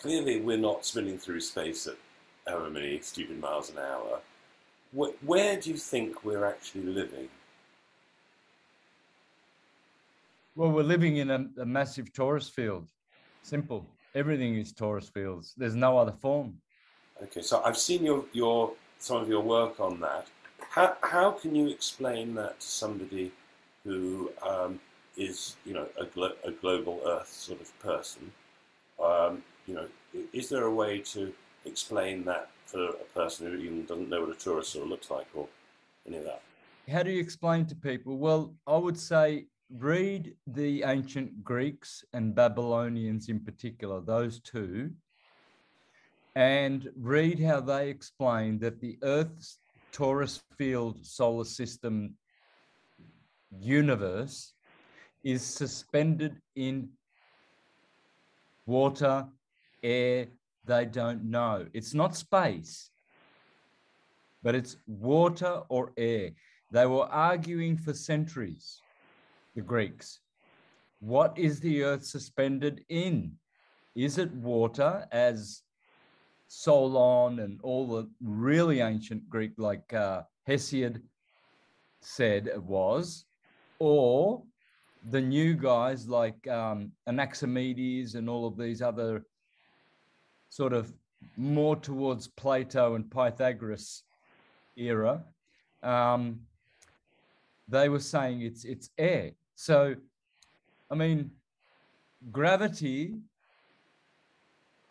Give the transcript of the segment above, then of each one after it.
clearly we're not spinning through space at however many stupid miles an hour. Where, where do you think we're actually living? Well, we're living in a, a massive torus field. Simple. Everything is torus fields. There's no other form. Okay, so I've seen your, your some of your work on that. How, how can you explain that to somebody who um, is, you know, a, glo- a global Earth sort of person? Um, you know, is there a way to explain that for a person who even doesn't know what a torus sort of looks like or any of that? How do you explain to people? Well, I would say read the ancient Greeks and Babylonians in particular, those two, and read how they explain that the Earth's torus field solar system universe is suspended in water, air, they don't know. It's not space, but it's water or air. They were arguing for centuries the Greeks. What is the earth suspended in? Is it water, as Solon and all the really ancient Greek, like uh, Hesiod, said it was, or the new guys like um, Anaximenes and all of these other sort of more towards Plato and Pythagoras era, um, they were saying it's it's air. So, I mean, gravity,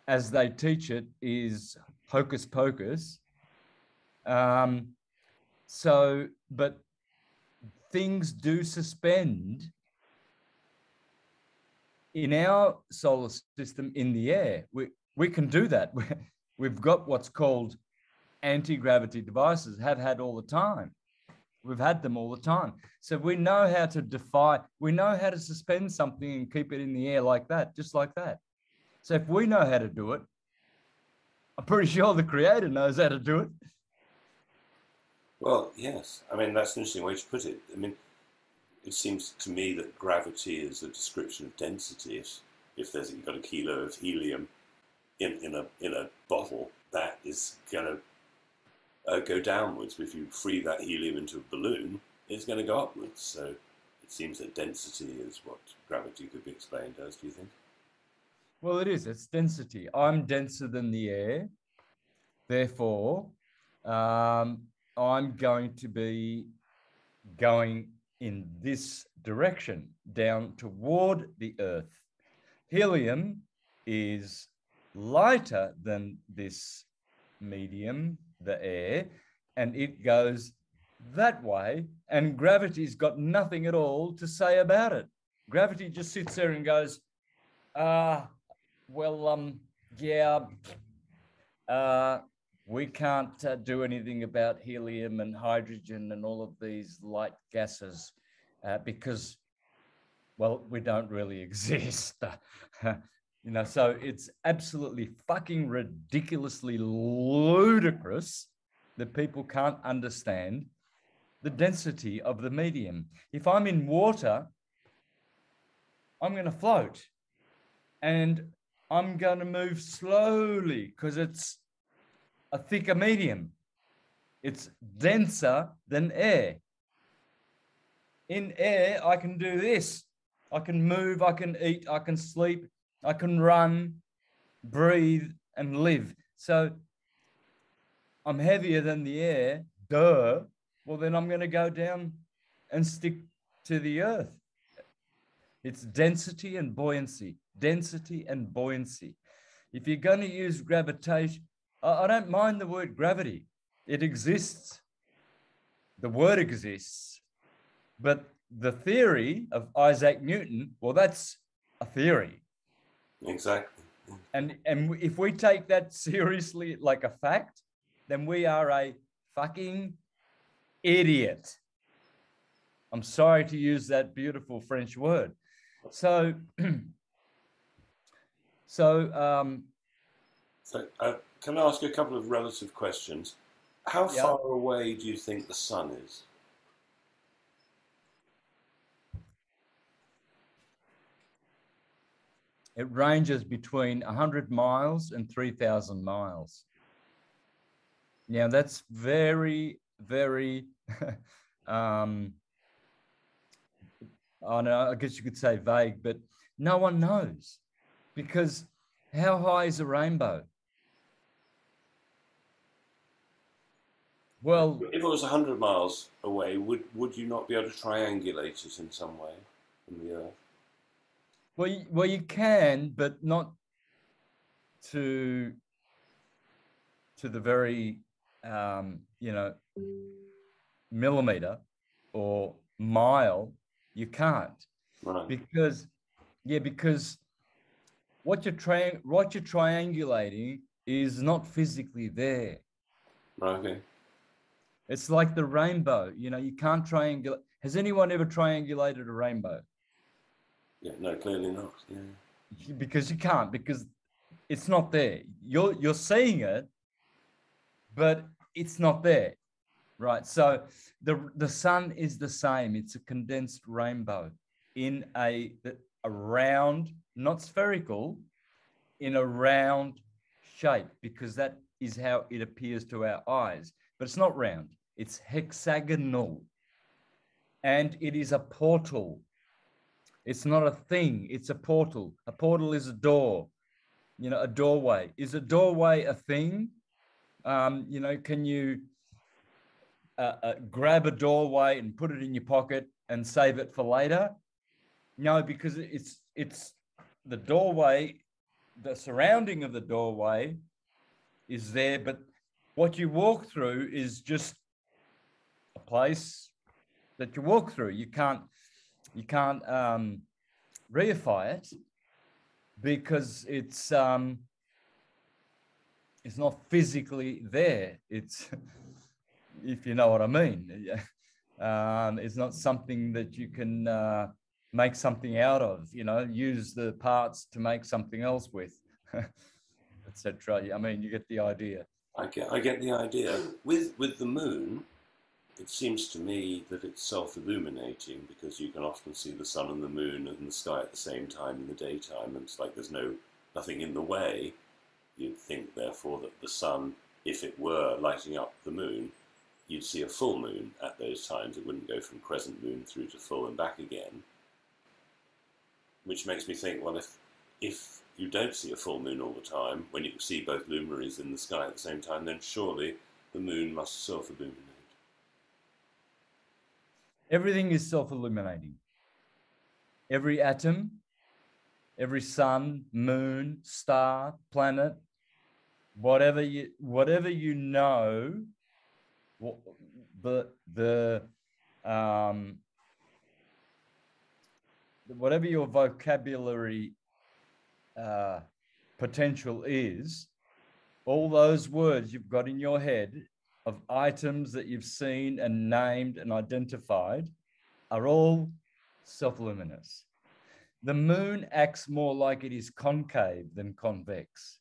as they teach it, is hocus pocus. Um, so, but things do suspend in our solar system in the air. We, we can do that. We've got what's called anti gravity devices, have had all the time. We've had them all the time. So we know how to defy, we know how to suspend something and keep it in the air like that, just like that. So if we know how to do it, I'm pretty sure the creator knows how to do it. Well, yes. I mean, that's an interesting way to put it. I mean, it seems to me that gravity is a description of density. If, if there's you've got a kilo of helium in, in a in a bottle, that is going to uh, go downwards. If you free that helium into a balloon, it's going to go upwards. So it seems that density is what gravity could be explained as. Do you think? Well, it is. It's density. I'm denser than the air. Therefore, um, I'm going to be going in this direction down toward the Earth. Helium is lighter than this medium, the air, and it goes that way. And gravity's got nothing at all to say about it. Gravity just sits there and goes, ah, uh, well, um, yeah, uh, we can't uh, do anything about helium and hydrogen and all of these light gases uh, because, well, we don't really exist. You know, so it's absolutely fucking ridiculously ludicrous that people can't understand the density of the medium. If I'm in water, I'm going to float and I'm going to move slowly because it's a thicker medium. It's denser than air. In air, I can do this. I can move, I can eat, I can sleep, I can run, breathe, and live. So I'm heavier than the air, duh. Well, then I'm going to go down and stick to the earth. It's density and buoyancy, density and buoyancy. If you're going to use gravitation, I don't mind the word gravity. It exists. The word exists. But the theory of Isaac Newton, well, that's a theory. Exactly. And and if we take that seriously like a fact, then we are a fucking idiot. I'm sorry to use that beautiful French word. So, so, um, so uh, can I ask a couple of relative questions? How yeah. far away do you think the sun is? It ranges between 100 miles and 3,000 miles. Now, that's very, very, um, I know, I guess you could say vague, but no one knows because how high is a rainbow? Well, if it was 100 miles away, would, would you not be able to triangulate it in some way from the Earth? Well, you, well, you can, but not to to the very um, you know millimeter or mile. You can't Right. because yeah, because what you're trying what you're triangulating is not physically there. Right, okay. It's like the rainbow. You know, you can't triangulate. Has anyone ever triangulated a rainbow? Yeah, no, clearly not. Yeah. because you can't because it's not there. You're you're saying it but it's not there right? So the the sun is the same. It's a condensed rainbow in a a round not spherical in a round shape because that is how it appears to our eyes. But it's not round. It's hexagonal. And it is a portal it's not a thing, it's a portal. A portal is a door, you know, a doorway. Is a doorway a thing? Um, you know, can you uh, uh, grab a doorway and put it in your pocket and save it for later? No, because it's it's the doorway, the surrounding of the doorway is there, but what you walk through is just a place that you walk through. You can't you can't um, reify it because it's um, it's not physically there. It's if you know what I mean. Um, it's not something that you can uh, make something out of. You know, use the parts to make something else with, etc. I mean, you get the idea. I get, I get the idea. With, with the moon, it seems to me that it's self-illuminating because you can often see the sun and the moon and the sky at the same time in the daytime, and it's like there's no nothing in the way. You'd think, therefore, that the sun, if it were lighting up the moon, you'd see a full moon at those times. It wouldn't go from crescent moon through to full and back again. Which makes me think, well, if if you don't see a full moon all the time, when you see both luminaries in the sky at the same time, then surely the moon must self-illuminate. Everything is self illuminating. Every atom, every sun, moon, star, planet, whatever you whatever you know, the the um, whatever your vocabulary uh, potential is, all those words you've got in your head of items that you've seen and named and identified are all self-luminous. The moon acts more like it is concave than convex.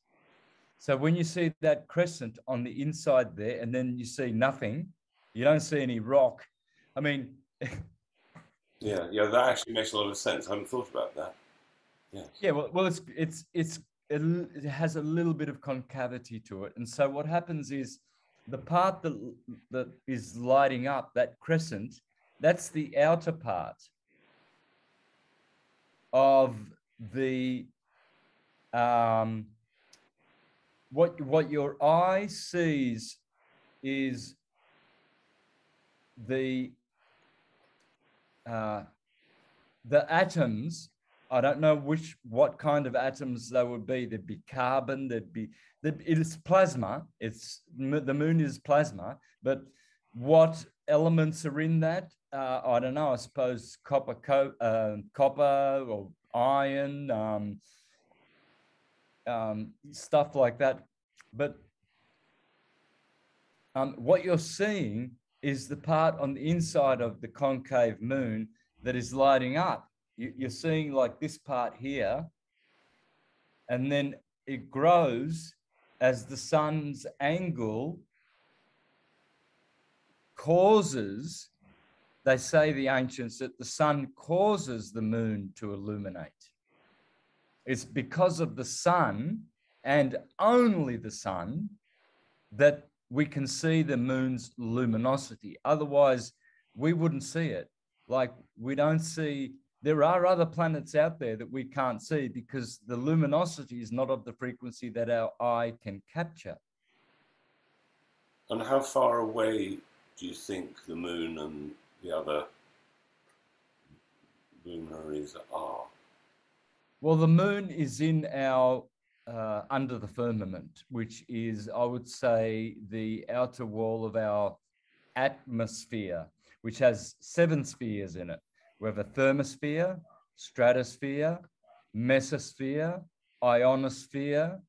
So when you see that crescent on the inside there, and then you see nothing, you don't see any rock. I mean, yeah, yeah, that actually makes a lot of sense. I haven't thought about that. Yeah. Yeah, well, well, it's it's it's it has a little bit of concavity to it, and so what happens is the part that, that is lighting up that crescent, that's the outer part of the um, what what your eye sees is the uh, the atoms I don't know which what kind of atoms they would be. There'd be carbon. There'd be it is plasma. It's the moon is plasma, but what elements are in that? Uh, I don't know. I suppose copper, co- uh, copper or iron, um, um, stuff like that. But um, what you're seeing is the part on the inside of the concave moon that is lighting up you, you're seeing like this part here, and then it grows as the sun's angle causes, they say the ancients, that the sun causes the moon to illuminate. It's because of the sun and only the sun that we can see the moon's luminosity. Otherwise, we wouldn't see it. Like we don't see, there are other planets out there that we can't see because the luminosity is not of the frequency that our eye can capture. And how far away do you think the moon and the other luminaries are? Well, the moon is in our uh, under the firmament, which is, I would say, the outer wall of our atmosphere, which has seven spheres in it. We have a thermosphere, stratosphere, mesosphere, ionosphere,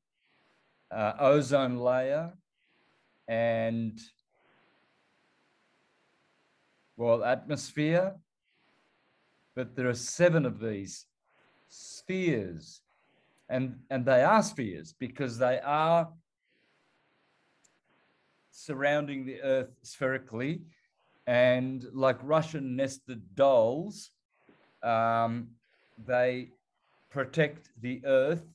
uh, ozone layer, and well, atmosphere. But there are seven of these spheres and and they are spheres because they are surrounding the earth spherically and like russian nested dolls um, they protect the earth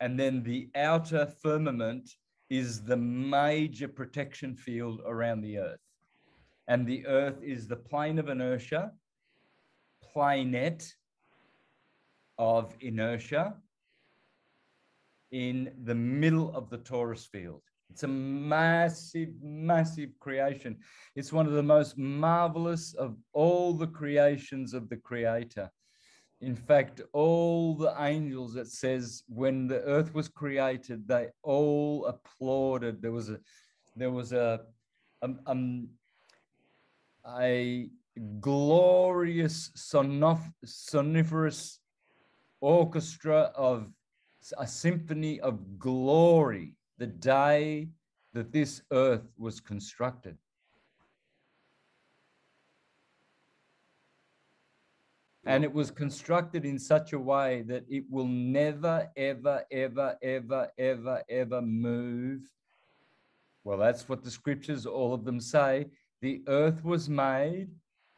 and then the outer firmament is the major protection field around the earth and the earth is the plane of inertia planet of inertia in the middle of the torus field. It's a massive, massive creation. It's one of the most marvelous of all the creations of the Creator. In fact, all the angels, it says, when the earth was created, they all applauded. There was a, there was a, um, um a glorious sonof- soniferous orchestra of a symphony of glory the day that this earth was constructed. And it was constructed in such a way that it will never, ever, ever, ever, ever, ever move. Well, that's what the scriptures, all of them say. The earth was made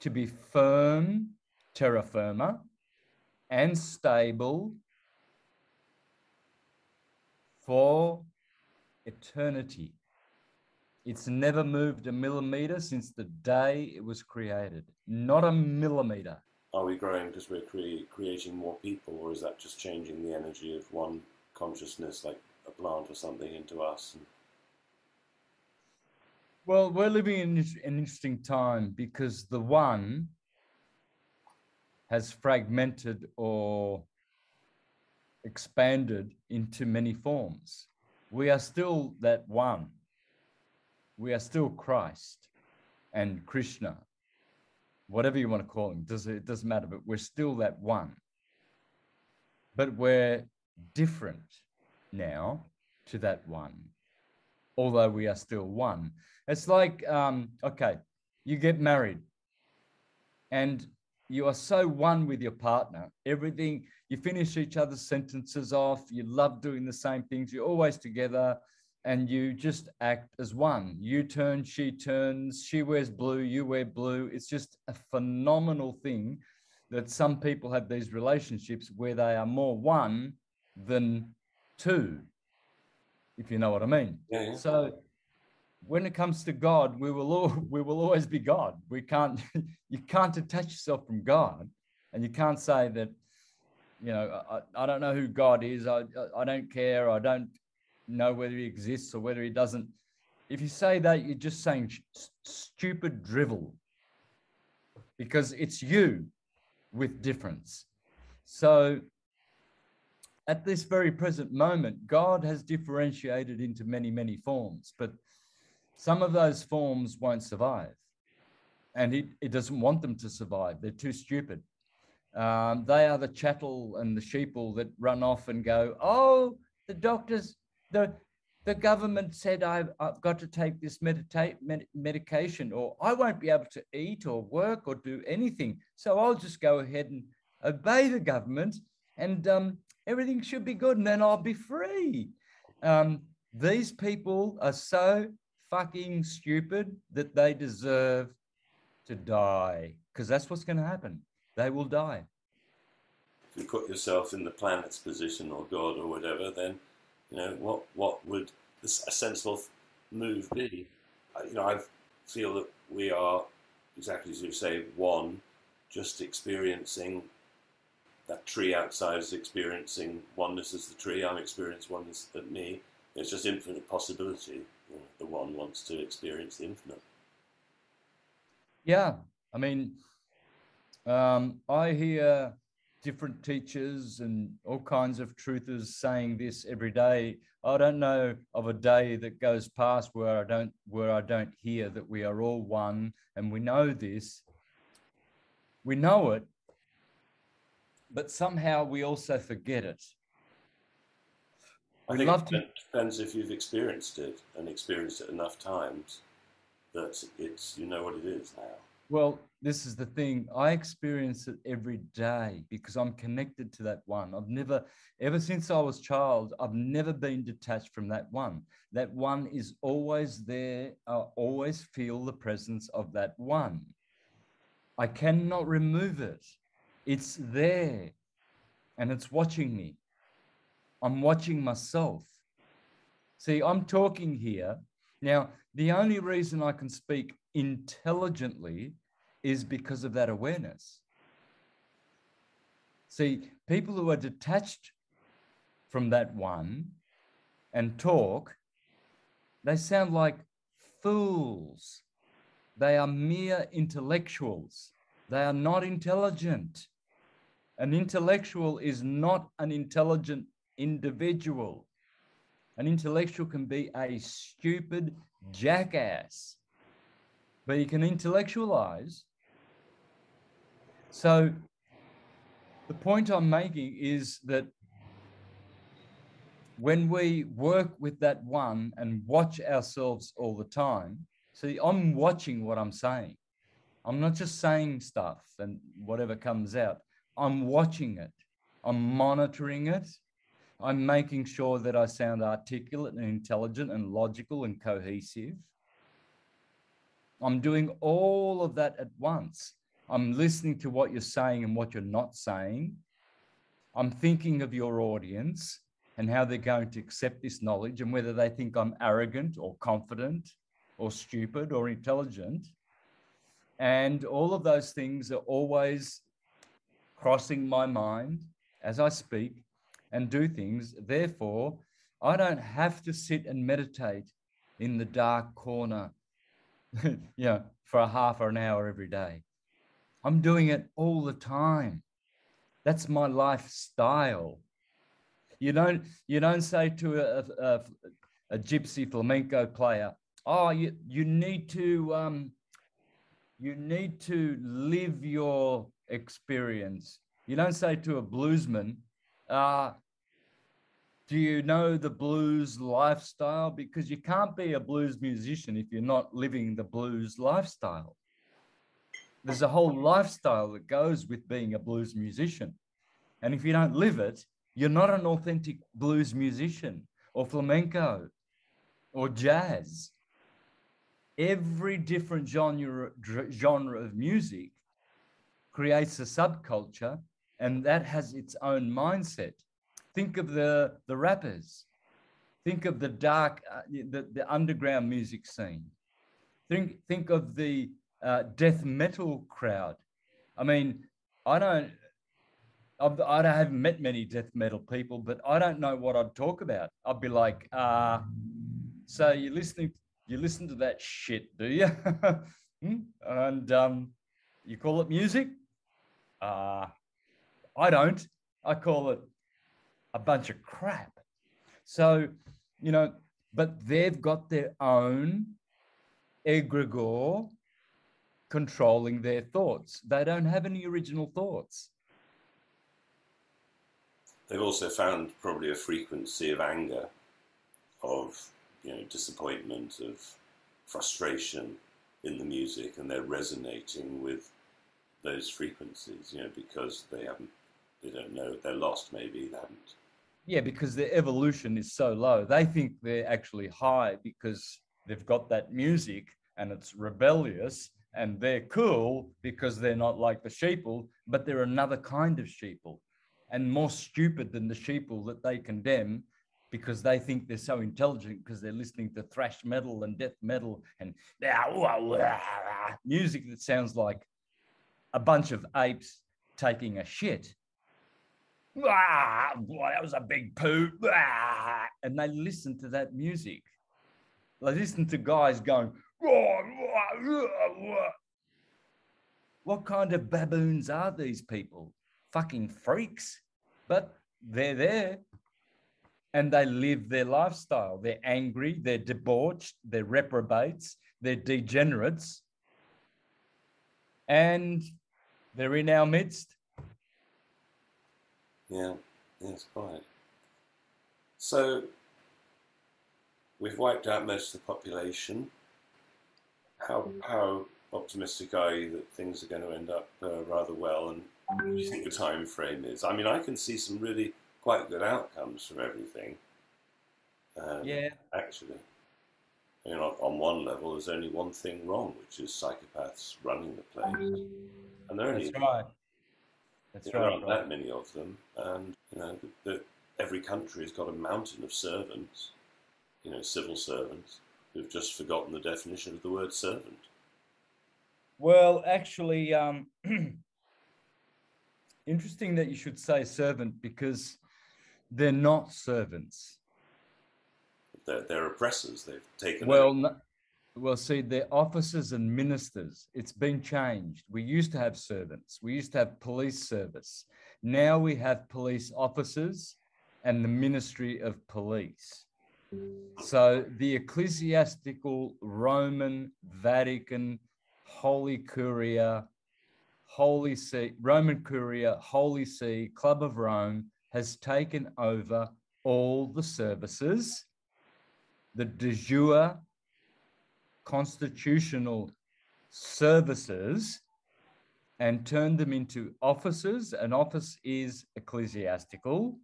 to be firm, terra firma, and stable for eternity. It's never moved a millimeter since the day it was created. Not a millimeter. Are we growing because we're cre- creating more people, or is that just changing the energy of one consciousness, like a plant or something, into us? And... Well, we're living in an interesting time because the one has fragmented or expanded into many forms. We are still that one. We are still Christ and Krishna, whatever you want to call him, it doesn't matter, but we're still that one. But we're different now to that one, although we are still one. It's like, um, okay, you get married and you are so one with your partner. Everything, you finish each other's sentences off. You love doing the same things. You're always together and you just act as one. You turn, she turns, she wears blue, you wear blue. It's just a phenomenal thing that some people have these relationships where they are more one than two, if you know what I mean. Yeah. So when it comes to God, we will all, we will always be God. We can't you can't detach yourself from God, and you can't say that you know I, I don't know who God is. I I don't care. I don't know whether he exists or whether he doesn't. If you say that, you're just saying stupid drivel because it's you with difference. So at this very present moment, God has differentiated into many, many forms, but some of those forms won't survive. And it, it doesn't want them to survive. They're too stupid. Um, they are the chattel and the sheeple that run off and go, oh, the doctors, the, the government said I've, I've got to take this meditate, med- medication, or I won't be able to eat or work or do anything. So I'll just go ahead and obey the government and um, everything should be good and then I'll be free. Um, these people are so fucking stupid that they deserve to die because that's what's going to happen. They will die. if you put yourself in the planet's position or God or whatever, then you know what what would a sensible move be? You know, I feel that we are exactly as you say, one, just experiencing that tree outside is experiencing oneness as the tree. I'm experiencing oneness at me. It's just infinite possibility. The one wants to experience the infinite. Yeah, I mean, um, I hear different teachers and all kinds of truthers saying this every day. I don't know of a day that goes past where I don't where I don't hear that we are all one and we know this. We know it, but somehow we also forget it. I think it to... depends if you've experienced it and experienced it enough times that it's you know what it is now. Well, this is the thing. I experience it every day because I'm connected to that one. I've never, ever since I was child, I've never been detached from that one. That one is always there. I always feel the presence of that one. I cannot remove it. It's there and it's watching me. I'm watching myself. See, I'm talking here. Now, the only reason I can speak intelligently is because of that awareness. See, people who are detached from that one and talk, they sound like fools. They are mere intellectuals. They are not intelligent. An intellectual is not an intelligent individual. An intellectual can be a stupid jackass but you can intellectualize. So the point I'm making is that when we work with that one and watch ourselves all the time, see, I'm watching what I'm saying. I'm not just saying stuff and whatever comes out. I'm watching it. I'm monitoring it. I'm making sure that I sound articulate and intelligent and logical and cohesive. I'm doing all of that at once. I'm listening to what you're saying and what you're not saying. I'm thinking of your audience and how they're going to accept this knowledge and whether they think I'm arrogant or confident or stupid or intelligent. And all of those things are always crossing my mind as I speak and do things. Therefore, I don't have to sit and meditate in the dark corner yeah, for a half or an hour every day. I'm doing it all the time. That's my lifestyle. You don't you don't say to a, a, a gypsy flamenco player, oh, you, you need to um, you need to live your experience. You don't say to a bluesman, uh, do you know the blues lifestyle? Because you can't be a blues musician if you're not living the blues lifestyle. There's a whole lifestyle that goes with being a blues musician. And if you don't live it, you're not an authentic blues musician or flamenco or jazz. Every different genre, genre of music creates a subculture, and that has its own mindset. Think of the, the rappers. Think of the dark, uh, the, the underground music scene. Think, think of the uh, death metal crowd. I mean, I don't, I've, I haven't met many death metal people, but I don't know what I'd talk about. I'd be like, uh, so you're listening, you listen to that shit, do you? Hmm? and um, you call it music? Uh, I don't. I call it a bunch of crap. So, you know, but they've got their own egregore controlling their thoughts. They don't have any original thoughts. They've also found probably a frequency of anger, of you know disappointment, of frustration in the music, and they're resonating with those frequencies. You know because they haven't, they don't know, they're lost. Maybe they haven't yeah, because their evolution is so low. They think they're actually high because they've got that music and it's rebellious and they're cool because they're not like the sheeple, but they're another kind of sheeple. and more stupid than the sheeple that they condemn because they think they're so intelligent because they're listening to thrash metal and death metal and music that sounds like a bunch of apes taking a shit. Ah, boy, that was a big poo. Ah, and they listen to that music. They listen to guys going, what kind of baboons are these people? Fucking freaks. But they're there and they live their lifestyle. They're angry, they're debauched, they're reprobates, they're degenerates, and they're in our midst. Yeah, yes, quite. So we've wiped out most of the population. How how optimistic are you that things are going to end up uh, rather well? And what do you think the time frame is? I mean, I can see some really quite good outcomes from everything. Um, yeah. Actually, you know, on one level, there's only one thing wrong, which is psychopaths running the place, and there That's right. That's there right. aren't that many of them, and you know, the, the, every country has got a mountain of servants, you know, civil servants who've just forgotten the definition of the word servant. Well, actually, um, interesting that you should say servant because they're not servants. They're, they're oppressors. They've taken. Well, no, well, see, they're officers and ministers. It's been changed. We used to have servants. We used to have police service. Now we have police officers and the Ministry of Police. So the ecclesiastical Roman Vatican Holy Curia, Holy See, Roman Curia, Holy See, Club of Rome has taken over all the services, the de jure constitutional services, and turned them into offices. An office is ecclesiastical,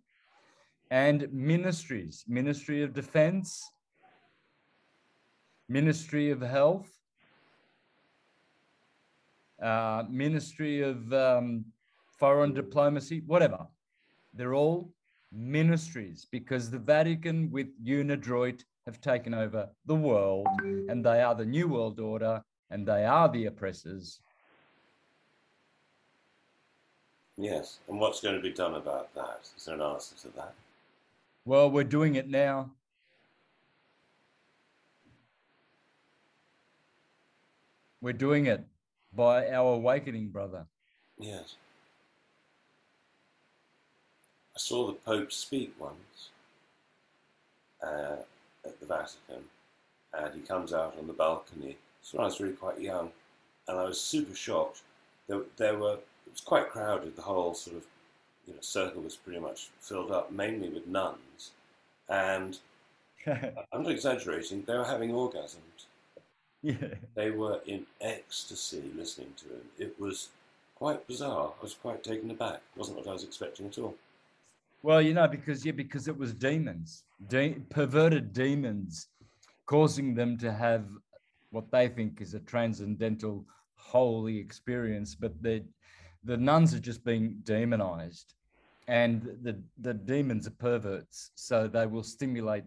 and ministries Ministry of Defense, Ministry of Health, uh, Ministry of um, Foreign Diplomacy, whatever. They're all ministries because the Vatican with UNIDROIT have taken over the world and they are the New World Order and they are the oppressors. Yes. And what's going to be done about that? Is there an answer to that? Well, we're doing it now. We're doing it by our awakening, brother. Yes. I saw the Pope speak once uh, at the Vatican, and he comes out on the balcony. So I was really quite young, and I was super shocked. There, there were it was quite crowded. The whole sort of you know circle was pretty much filled up, mainly with nuns, and I'm not exaggerating. They were having orgasms. Yeah. They were in ecstasy listening to him. It was quite bizarre. I was quite taken aback. It wasn't what I was expecting at all. Well, you know, because yeah, because it was demons, de- perverted demons, causing them to have what they think is a transcendental, holy experience, but the the nuns are just being demonized, and the the demons are perverts, so they will stimulate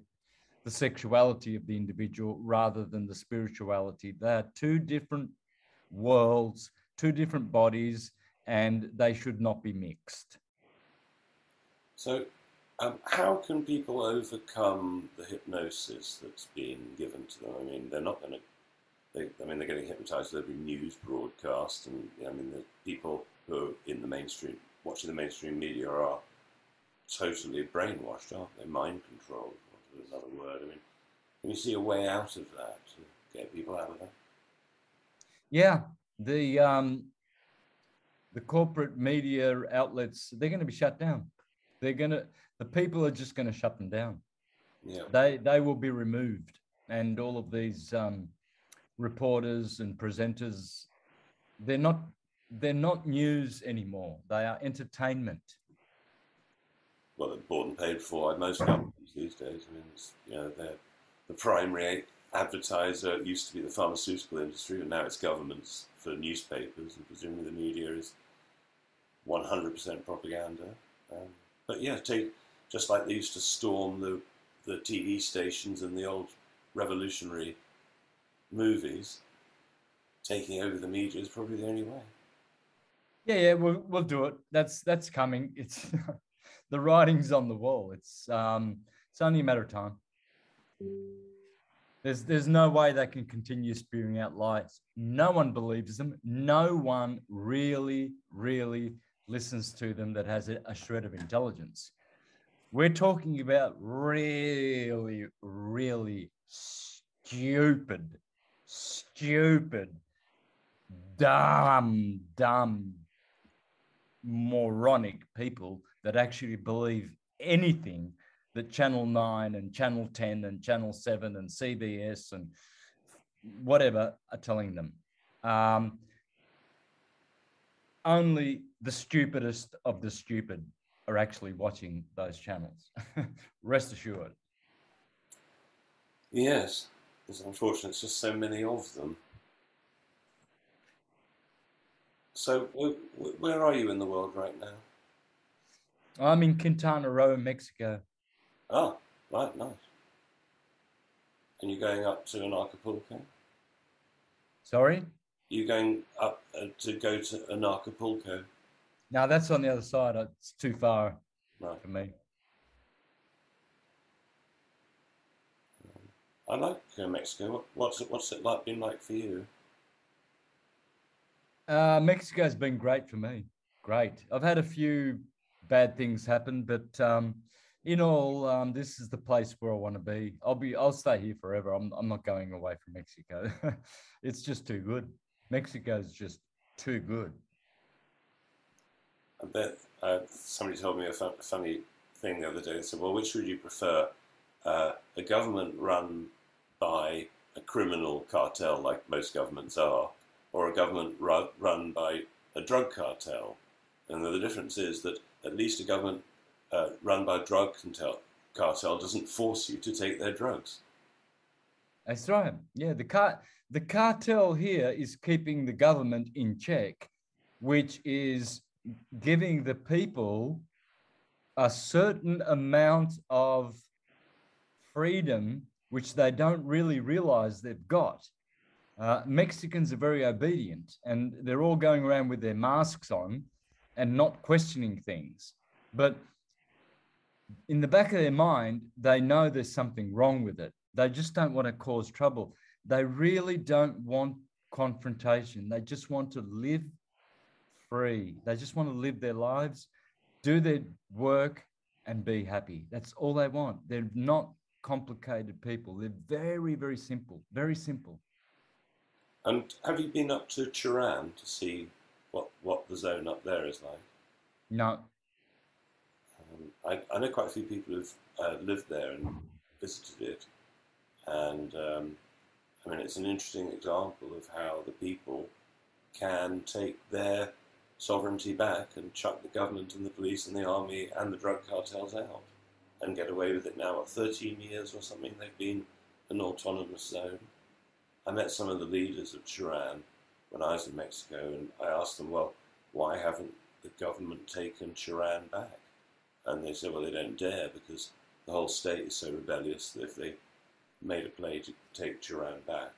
the sexuality of the individual rather than the spirituality. They are two different worlds, two different bodies, and they should not be mixed. So, um, how can people overcome the hypnosis that's being given to them? I mean, they're not going to. They, I mean, they're getting hypnotized with every news broadcast, and I mean, the people who are in the mainstream, watching the mainstream media, are totally brainwashed, aren't they? Mind controlled, another word. I mean, can you see a way out of that to get people out of that? Yeah, the um, the corporate media outlets they're going to be shut down. They're going to the people are just going to shut them down. Yeah. They they will be removed, and all of these um, reporters and presenters, they're not they're not news anymore. They are entertainment. Well, they're bought and paid for most companies these days. I mean, you know, they're the primary advertiser used to be the pharmaceutical industry, and now it's governments for newspapers, and presumably the media is 100% propaganda. Um, but yeah, take just like they used to storm the the TV stations in the old revolutionary movies, taking over the media is probably the only way. Yeah, yeah, we'll we'll do it. That's that's coming. It's the writing's on the wall. It's um it's only a matter of time. There's there's no way they can continue spewing out lies. No one believes them. No one really, really listens to them that has a, shred of intelligence. We're talking about really, really stupid, stupid, dumb, dumb, moronic people that actually believe anything that Channel 9 and Channel 10 and Channel 7 and CBS and whatever are telling them. Um, only the stupidest of the stupid are actually watching those channels. Rest assured. Yes, it's unfortunate. It's just so many of them. So, where are you in the world right now? I'm in Quintana Roo, Mexico. Oh, right, nice. And you're going up to an Acapulco? Sorry? You're going up uh, to go to an Acapulco? No, that's on the other side. It's too far right. for me. I like uh, Mexico. What's it, what's it like been like for you? Uh, Mexico's been great for me. Great. I've had a few bad things happen, but um, in all, um, this is the place where I want to be. I'll be. I'll stay here forever. I'm. I'm not going away from Mexico. it's just too good. Mexico's just too good. I bet uh, somebody told me a fun, funny thing the other day. They said, "Well, which would you prefer? Uh, a government run by a criminal cartel, like most governments are, or a government run, run by a drug cartel?" And the difference is that at least a government uh, run by a drug cartel, cartel doesn't force you to take their drugs. That's right. Yeah, the car the cartel here is keeping the government in check, which is giving the people a certain amount of freedom which they don't really realize they've got. Uh, Mexicans are very obedient and they're all going around with their masks on and not questioning things. But in the back of their mind, they know there's something wrong with it. They just don't want to cause trouble. They really don't want confrontation. They just want to live free. They just want to live their lives, do their work, and be happy. That's all they want. They're not complicated people. They're very, very simple. Very simple. And have you been up to Cherán to see what, what the zone up there is like? No. Um, I, I, know quite a few people who've uh, lived there and visited it. And um, I mean, it's an interesting example of how the people can take their sovereignty back and chuck the government and the police and the army and the drug cartels out and get away with it now. What, 13 years or something they've been an autonomous zone. I met some of the leaders of Cherán when I was in Mexico and I asked them, well, why haven't the government taken Cherán back? And they said, well, they don't dare because the whole state is so rebellious that if they made a play to take Cherán back,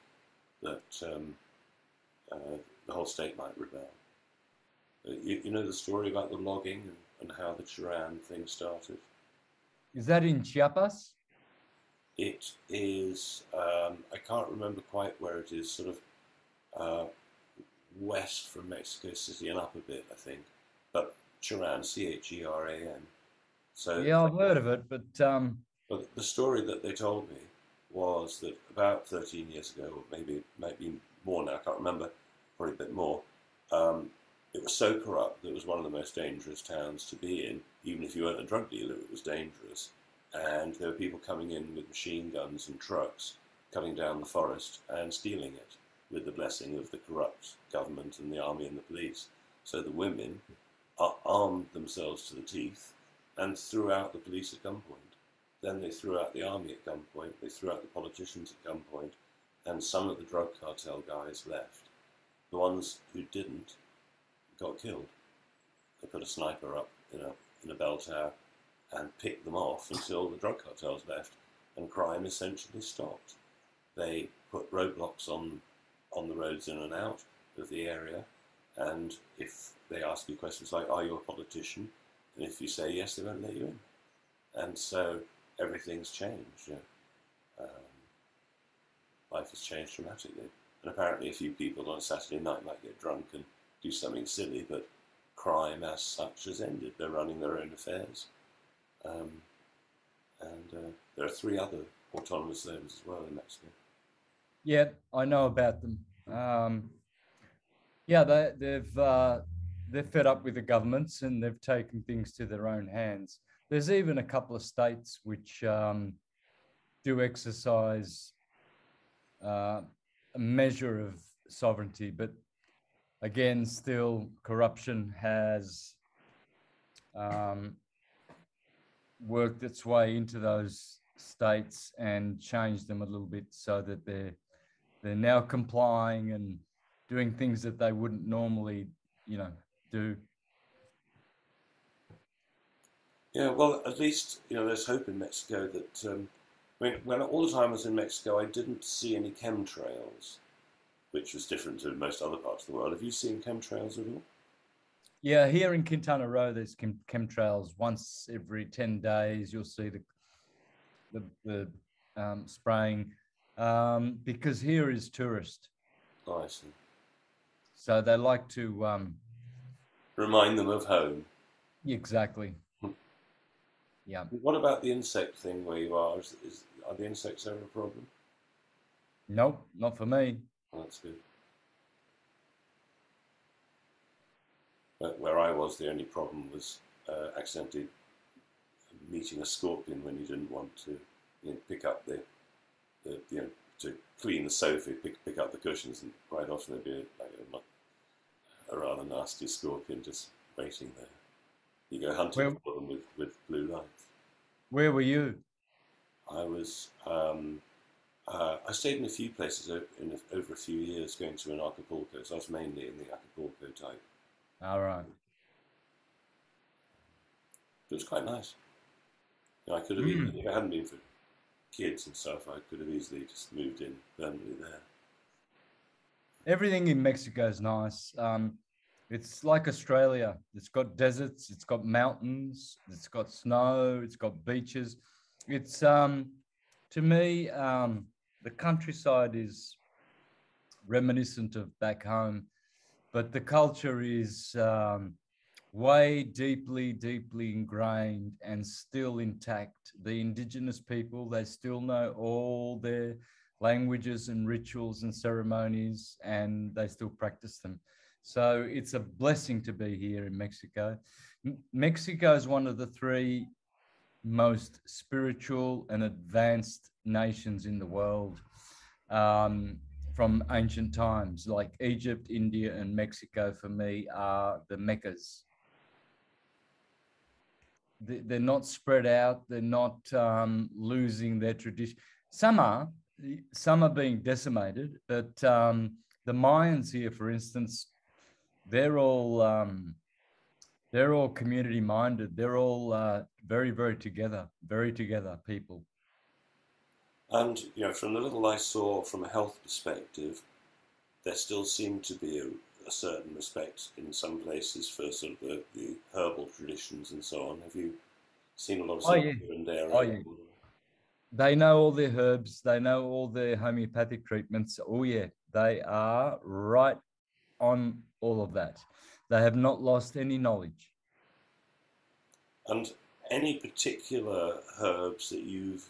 that um, uh, the whole state might rebel. Uh, you, you, know the story about the logging and, and how the Cherán thing started? Is that in Chiapas? It is, um, I can't remember quite where it is, sort of uh, west from Mexico City and up a bit, I think. But Cherán, C H E R A N. So yeah, I've heard of it, but um... but the story that they told me was that about 13 years ago, or maybe maybe more now, I can't remember, probably a bit more. Um, it was so corrupt that it was one of the most dangerous towns to be in. Even if you weren't a drug dealer, it was dangerous. And there were people coming in with machine guns and trucks, cutting down the forest and stealing it with the blessing of the corrupt government and the army and the police. So the women armed themselves to the teeth and threw out the police at gunpoint. Then they threw out the army at gunpoint, they threw out the politicians at gunpoint, and some of the drug cartel guys left. The ones who didn't got killed. They put a sniper up in a in a bell tower and picked them off until the drug cartels left and crime essentially stopped. They put roadblocks on on the roads in and out of the area, and if they ask you questions like, "Are you a politician?" and if you say yes, they won't let you in. And so everything's changed. Um, life has changed dramatically. And apparently, a few people on a Saturday night might get drunk and do something silly, but crime as such has ended. They're running their own affairs. Um, and uh, there are three other autonomous zones as well in Mexico. Yeah, I know about them. Um, yeah, they, they've uh, they're fed up with the governments and they've taken things to their own hands. There's even a couple of states which um, do exercise uh, a measure of sovereignty, but again, still corruption has um, worked its way into those states and changed them a little bit so that they're they're now complying and doing things that they wouldn't normally, you know, do. Yeah, well, at least you know there's hope in Mexico that um, I mean, when all the time I was in Mexico, I didn't see any chemtrails, which was different to most other parts of the world. Have you seen chemtrails at all? Yeah, here in Quintana Roo, there's chem- chemtrails once every ten days. You'll see the the, the um, spraying um, because here is tourist. Oh, I see. So they like to um, Remind them of home. exactly. Yeah. What about the insect thing where you are? Is, is, are the insects ever a problem? Nope, not for me. Oh, that's good. But where I was, the only problem was uh, accidentally meeting a scorpion when you didn't want to you know, pick up the, the, you know, to clean the sofa, pick, pick up the cushions, and quite often there'd be like a, a rather nasty scorpion just waiting there. You go hunting Where- for them with, with blue lights. Where were you? I was um, uh, I stayed in a few places o- in a, over a few years, going to an Acapulco. So I was mainly in the Acapulco type. All right. It was quite nice. You know, I could have, Mm. even, if it hadn't been for kids and stuff, I could have easily just moved in permanently there. Everything in Mexico is nice. Um, it's like Australia. It's got deserts, it's got mountains, it's got snow, it's got beaches. It's um, to me, um, the countryside is reminiscent of back home, but the culture is um, way deeply, deeply ingrained and still intact. The indigenous people, they still know all their languages and rituals and ceremonies, and they still practice them. So it's a blessing to be here in Mexico. Mexico is one of the three most spiritual and advanced nations in the world um, from ancient times. Like Egypt, India, and Mexico, for me, are the meccas. They- They're not spread out. They're not um, losing their tradition. Some are, some are being decimated, but um, the Mayans here, for instance, they're all um, they're all community minded. They're all uh, very, very together, very together people. And you know, from the little I saw from a health perspective, there still seemed to be a, a certain respect in some places for sort of the, the herbal traditions and so on. Have you seen a lot of Oh, yeah. here and there? Oh, yeah. They know all their herbs. They know all their homeopathic treatments. Oh yeah, they are right on all of that. They have not lost any knowledge. And any particular herbs that you've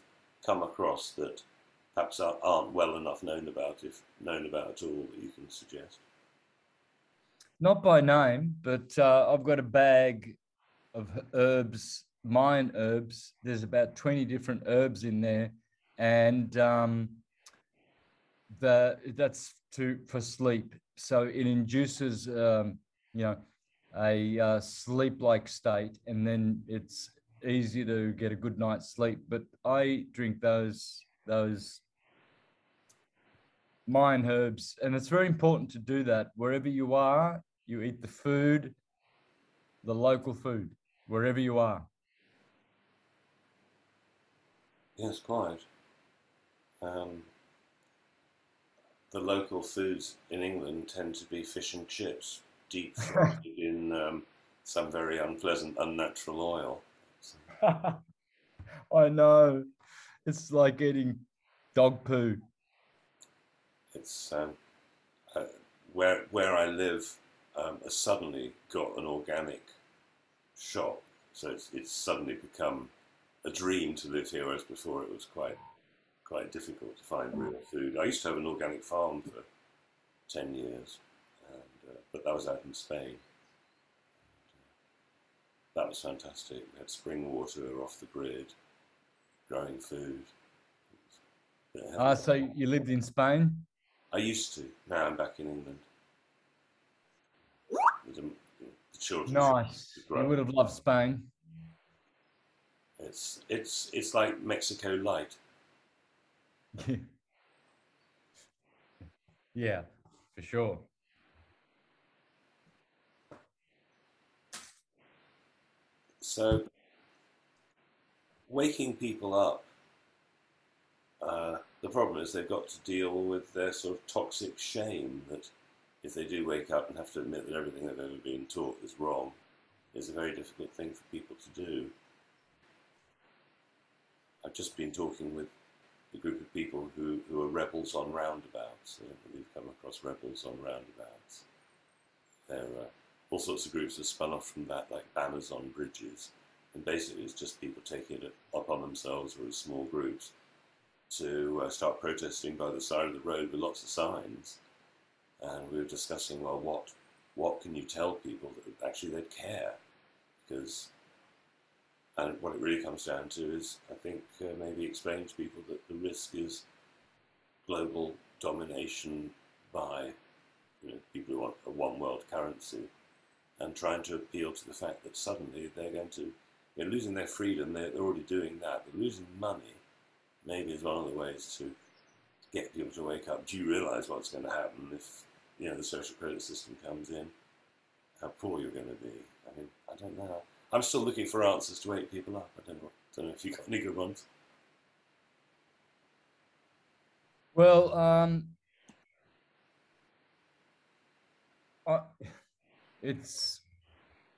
come across that perhaps aren't- well enough known about, if known about at all, that you can suggest? Not by name, but uh, I've got a bag of herbs, mine herbs. There's about 20 different herbs in there. And um, the that's to for sleep. So it induces, um, you know, a uh, sleep-like state, and then it's easy to get a good night's sleep. But I drink those those mine herbs, and it's very important to do that wherever you are. You eat the food, the local food. wherever you are. Yes, quite. Um, the local foods in England tend to be fish and chips, deep fried in um, some very unpleasant, unnatural oil. I know. It's like eating dog poo. It's um, uh, where where I live um, has suddenly got an organic shop, so it's it's suddenly become a dream to live here, whereas before it was quite quite difficult to find real food. I used to have an organic farm for ten years, and, uh, but that was out in Spain. That was fantastic. We had spring water off the grid, growing food. Ah, so you lived in Spain? I used to. Now I'm back in England. The, the children. Nice. You would have loved Spain. It's it's it's like Mexico light. yeah, for sure. So, waking people up, uh, the problem is they've got to deal with their sort of toxic shame that if they do wake up and have to admit that everything they've ever been taught is wrong, is a very difficult thing for people to do. I've just been talking with a group of people who, who are rebels on roundabouts. We've come across rebels on roundabouts. There are all sorts of groups have spun off from that, like banners on bridges. And basically, it's just people taking it upon themselves or as small groups to uh, start protesting by the side of the road with lots of signs. And we were discussing, well, what what can you tell people that actually they'd care? Because and what it really comes down to is, I think, uh, maybe explain to people that the risk is global domination by you know, people who want a one world currency and trying to appeal to the fact that suddenly they're going to, they're losing their freedom, they're, they're already doing that, they're losing money, maybe is one of the ways to get people to wake up. Do you realize what's going to happen if, you know, the social credit system comes in? How poor you're going to be? I mean, I don't know. I'm still looking for answers to wake people up. I don't know. Don't know if you got any good ones. Well, um, I, it's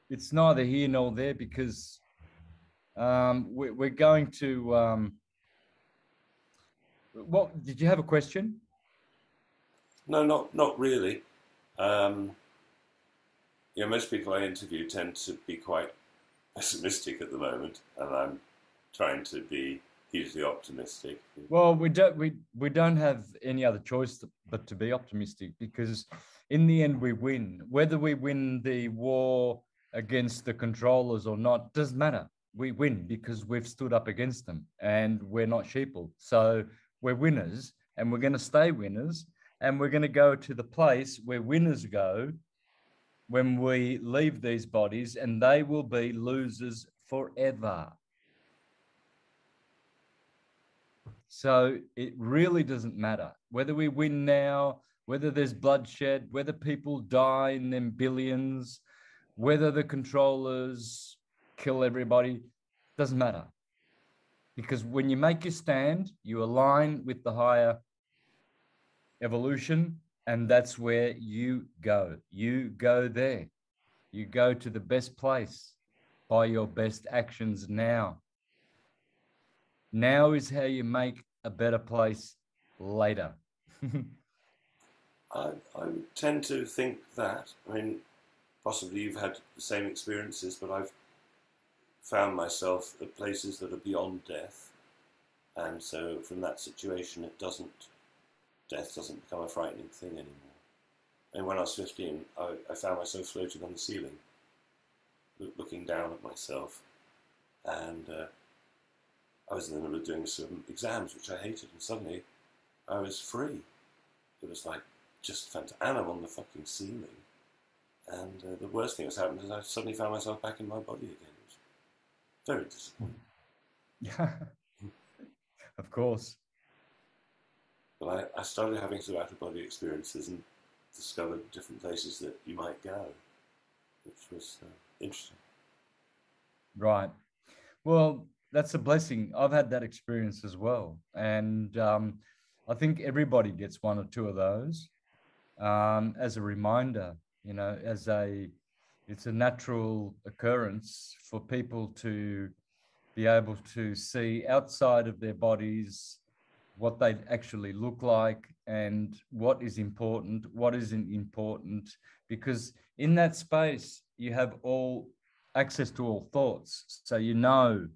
it's neither here nor there because um, we, we're going to. Um, what did you have a question? No, not not really. Um, yeah, most people I interview tend to be quite pessimistic at the moment, and I'm trying to be hugely optimistic. Well, we don't we we don't have any other choice but to be optimistic because in the end we win. Whether we win the war against the controllers or not doesn't matter. We win because we've stood up against them and we're not sheeple. So we're winners and we're going to stay winners and we're going to go to the place where winners go when we leave these bodies, and they will be losers forever. So it really doesn't matter whether we win now, whether there's bloodshed, whether people die in them billions, whether the controllers kill everybody, doesn't matter. Because when you make your stand, you align with the higher evolution and that's where you go. You go there. You go to the best place by your best actions now. Now is how you make a better place later. I, I tend to think that. I mean, possibly you've had the same experiences, but I've found myself at places that are beyond death. And so from that situation, it doesn't death doesn't become a frightening thing anymore. And when I was 15, I, I found myself floating on the ceiling, looking down at myself. And uh, I was in the middle of doing some exams, which I hated, and suddenly I was free. It was like just fantastic. And I'm on the fucking ceiling. And uh, the worst thing that's happened is I suddenly found myself back in my body again. It was very disappointing. Yeah, of course. But I, I started having some out of body experiences and discovered different places that you might go, which was uh, interesting. Right. Well, that's a blessing. I've had that experience as well. And um, I think everybody gets one or two of those um, as a reminder, you know, as a, it's a natural occurrence for people to be able to see outside of their bodies what they actually look like and what is important, what isn't important, because in that space, you have all access to all thoughts. So you know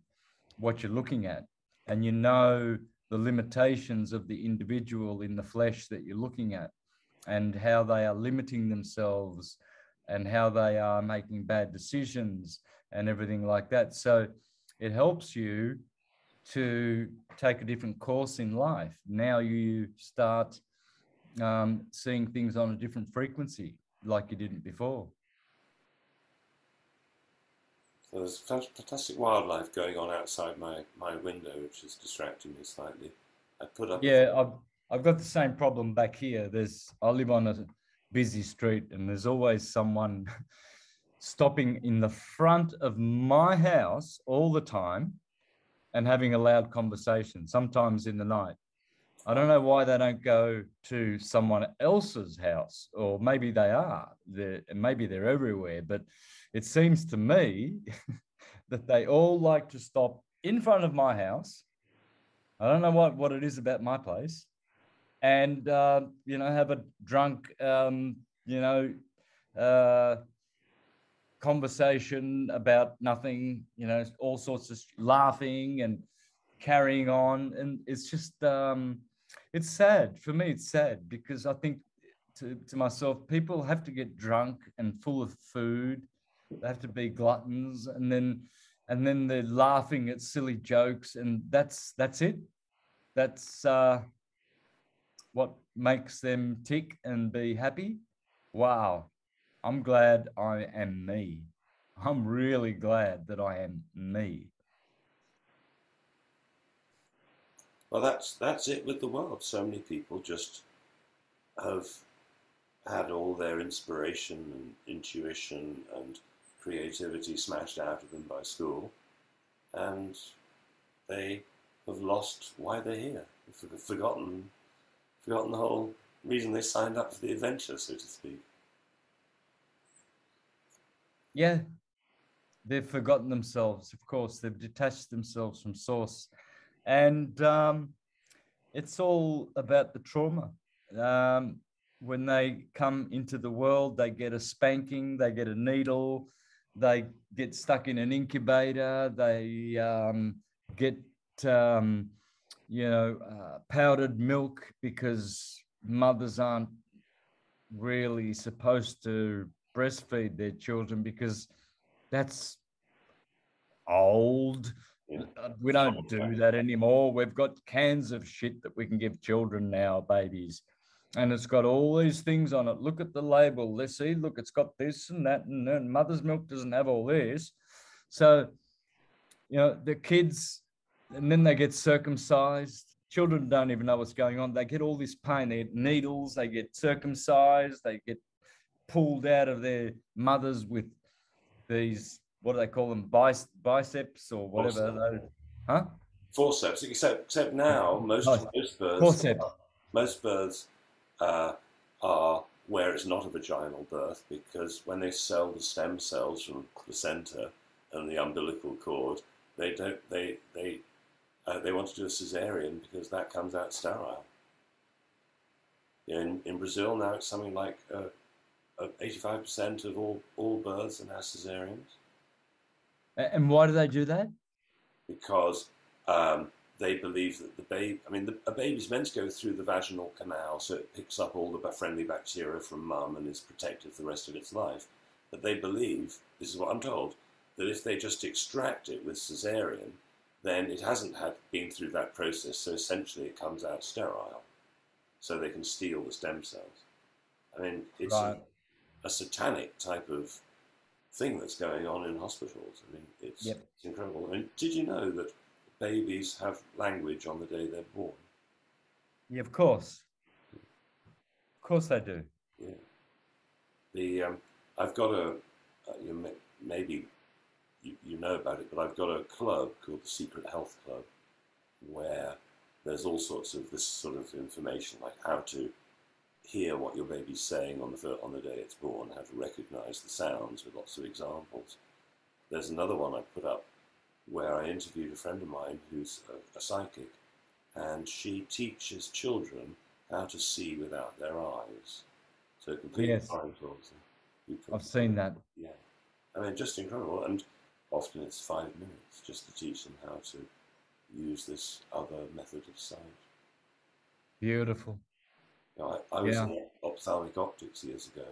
what you're looking at and you know the limitations of the individual in the flesh that you're looking at and how they are limiting themselves and how they are making bad decisions and everything like that. So it helps you to take a different course in life. Now you start um, seeing things on a different frequency like you didn't before. So there's fantastic wildlife going on outside my, my window, which is distracting me slightly. I put up. Yeah, I've, I've got the same problem back here. There's I live on a busy street, and there's always someone stopping in the front of my house all the time and having a loud conversation, sometimes in the night. I don't know why they don't go to someone else's house, or maybe they are. They're, maybe they're everywhere, but it seems to me that they all like to stop in front of my house. I don't know what, what it is about my place, and uh, you know have a drunk, um, you know, uh, conversation about nothing. You know, all sorts of laughing and carrying on, and it's just. Um, it's sad. For me it's sad because i think to, to myself people have to get drunk and full of food. They have to be gluttons. And then and then they're laughing at silly jokes. And that's that's it. That's uh, what makes them tick and be happy. Wow i'm glad i am me i'm really glad that i am me Well, that's that's it with the world. So many people just have had all their inspiration and intuition and creativity smashed out of them by school, and they have lost why they're here. They've forgotten, forgotten the whole reason they signed up for the adventure, so to speak. Yeah, they've forgotten themselves. Of course, they've detached themselves from source and um, it's all about the trauma. Um, when they come into the world, they get a spanking, they get a needle, they get stuck in an incubator, they um, get, um, you know, uh, powdered milk because mothers aren't really supposed to breastfeed their children because that's old uh, we don't do that anymore. We've got cans of shit that we can give children now, babies. And it's got all these things on it. Look at the label. Let's see, look, it's got this and that. And, and mother's milk doesn't have all this. So, you know, the kids, and then they get circumcised. Children don't even know what's going on. They get all this pain. They get needles, they get circumcised, they get pulled out of their mothers with these what do they call them? biceps or whatever. Those, huh? Forceps. Except, except now, most oh, most birds, forceps. most birds uh, are where it's not a vaginal birth because when they sell the stem cells from the placenta and the umbilical cord, they don't they they uh, they want to do a cesarean because that comes out sterile. In, in Brazil now, it's something like uh, 85% of all, all births are now cesareans. And why do they do that? Because um, they believe that the baby, I mean, the, a baby's meant to go through the vaginal canal so it picks up all the friendly bacteria from mum and is protected for the rest of its life. But they believe, this is what I'm told, that if they just extract it with cesarean, then it hasn't had been through that process, so essentially it comes out sterile. So they can steal the stem cells. I mean, it's right. A, satanic type of thing that's going on in hospitals. I mean, it's, yep. it's incredible. I mean, did you know that babies have language on the day they're born? Yeah, of course. Of course they do. Yeah. The um, I've got a, uh, you know, maybe you, you know about it, but I've got a club called the Secret Health Club where there's all sorts of this sort of information, like how to hear what your baby's saying on the on the day it's born, how to recognise the sounds with lots of examples. There's another one I put up where I interviewed a friend of mine who's a, a psychic, and she teaches children how to see without their eyes. So completely Yes. blindfolds them. I've seen that. yeah. I mean, just incredible. And often it's five minutes just to teach them how to use this other method of sight. Beautiful. You know, I, I was Yeah. in ophthalmic optics years ago,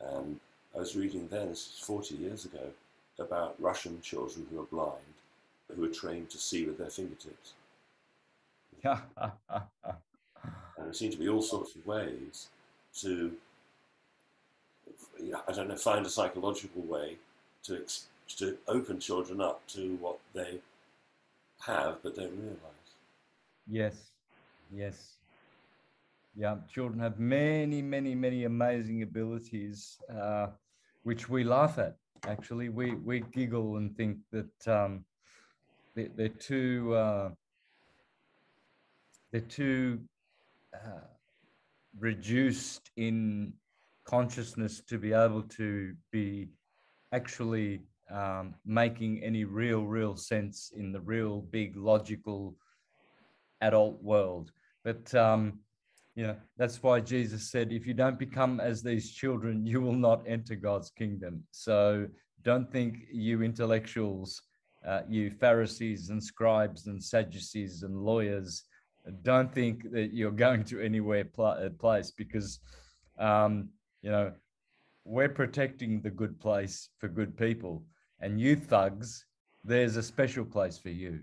and I was reading then, this is 40 years ago, about Russian children who are blind, who are trained to see with their fingertips. Yeah. And there seem to be all sorts of ways to, I don't know, find a psychological way to, ex- to open children up to what they have but don't realize. yes. Yes. Yeah. Children have many, many, many amazing abilities, uh, which we laugh at. Actually, we we giggle and think that um, they, they're too uh, they're too uh, reduced in consciousness to be able to be actually um, making any real, real sense in the real big logical adult world. But um, you know that's why Jesus said, "If you don't become as these children, you will not enter God's kingdom." So don't think you intellectuals, uh, you Pharisees and scribes and Sadducees and lawyers, don't think that you're going to anywhere pl- uh, place because um, you know we're protecting the good place for good people, and you thugs, there's a special place for you.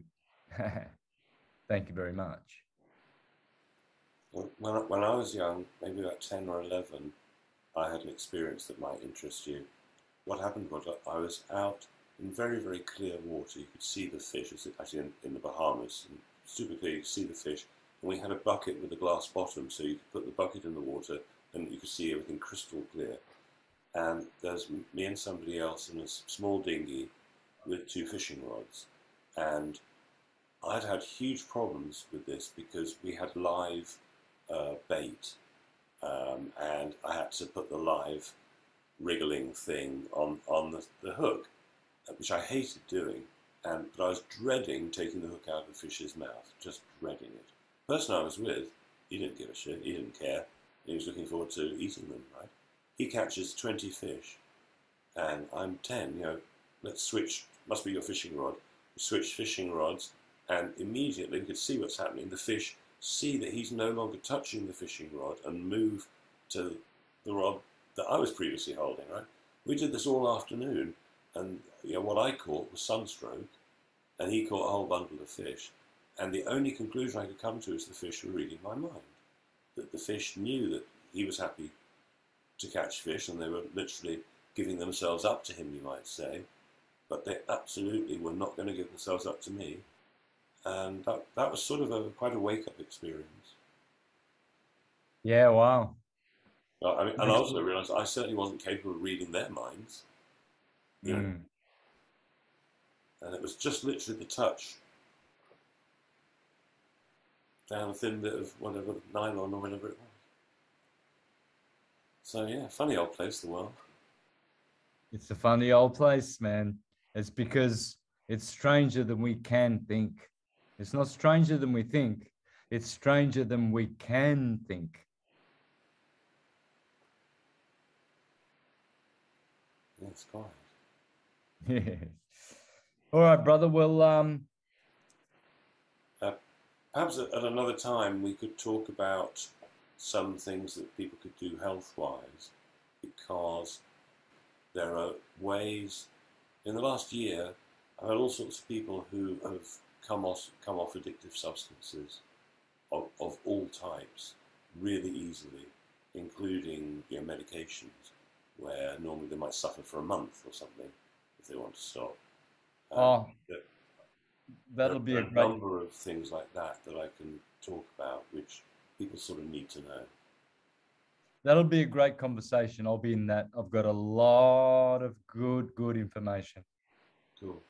Thank you very much. When, I- when I was young, maybe about 10 or 11, I had an experience that might interest you. What happened was I- I was out in very, very clear water. You could see the fish. It's actually in, in the Bahamas. And super clear, you could see the fish. And we had a bucket with a glass bottom, so you could put the bucket in the water and you could see everything crystal clear. And there's me and somebody else in a small dinghy with two fishing rods. And I'd had huge problems with this because we had live uh, bait, um, and I had to put the live wriggling thing on on the, the hook, uh, which I hated doing. And but I was dreading taking the hook out of the fish's mouth, just dreading it. The person I was with, he didn't give a shit. He didn't care. He was looking forward to eating them. Right? He catches twenty fish, and I'm ten. You know, let's switch. Must be your fishing rod. We fishing rods, and immediately we could see what's happening. The fish see that he's no longer touching the fishing rod and move to the rod that I was previously holding, right? We did this all afternoon, and you know, what I caught was sunstroke, and he caught a whole bundle of fish. And the only conclusion I could come to is the fish were reading my mind. That the fish knew that he was happy to catch fish, and they were literally giving themselves up to him, you might say. But they absolutely were not going to give themselves up to me and that, that was sort of a quite a wake up experience. Yeah, wow. Well, I mean, and I also realised I certainly wasn't capable of reading their minds, you know, Mm. and it was just literally the touch down a thin bit of whatever nylon or whatever it was. So yeah, funny old place, the world. It's a funny old place, man. It's because it's stranger than we can think. It's not stranger than we think. It's stranger than we can think. Yes, quite. Yeah. All right, brother. Well, um, Perhaps at, at another time we could talk about some things that people could do health wise because there are ways. In the last year, I've had all sorts of people who have come off, come off addictive substances of, of all types really easily, including you know, medications, where normally they might suffer for a month or something if they want to stop. Um, oh, that- that'll there be a a great. number of things like that that I can talk about, which people sort of need to know. That'll be a great conversation. I'll be in that. I've got a lot of good, good information. Cool.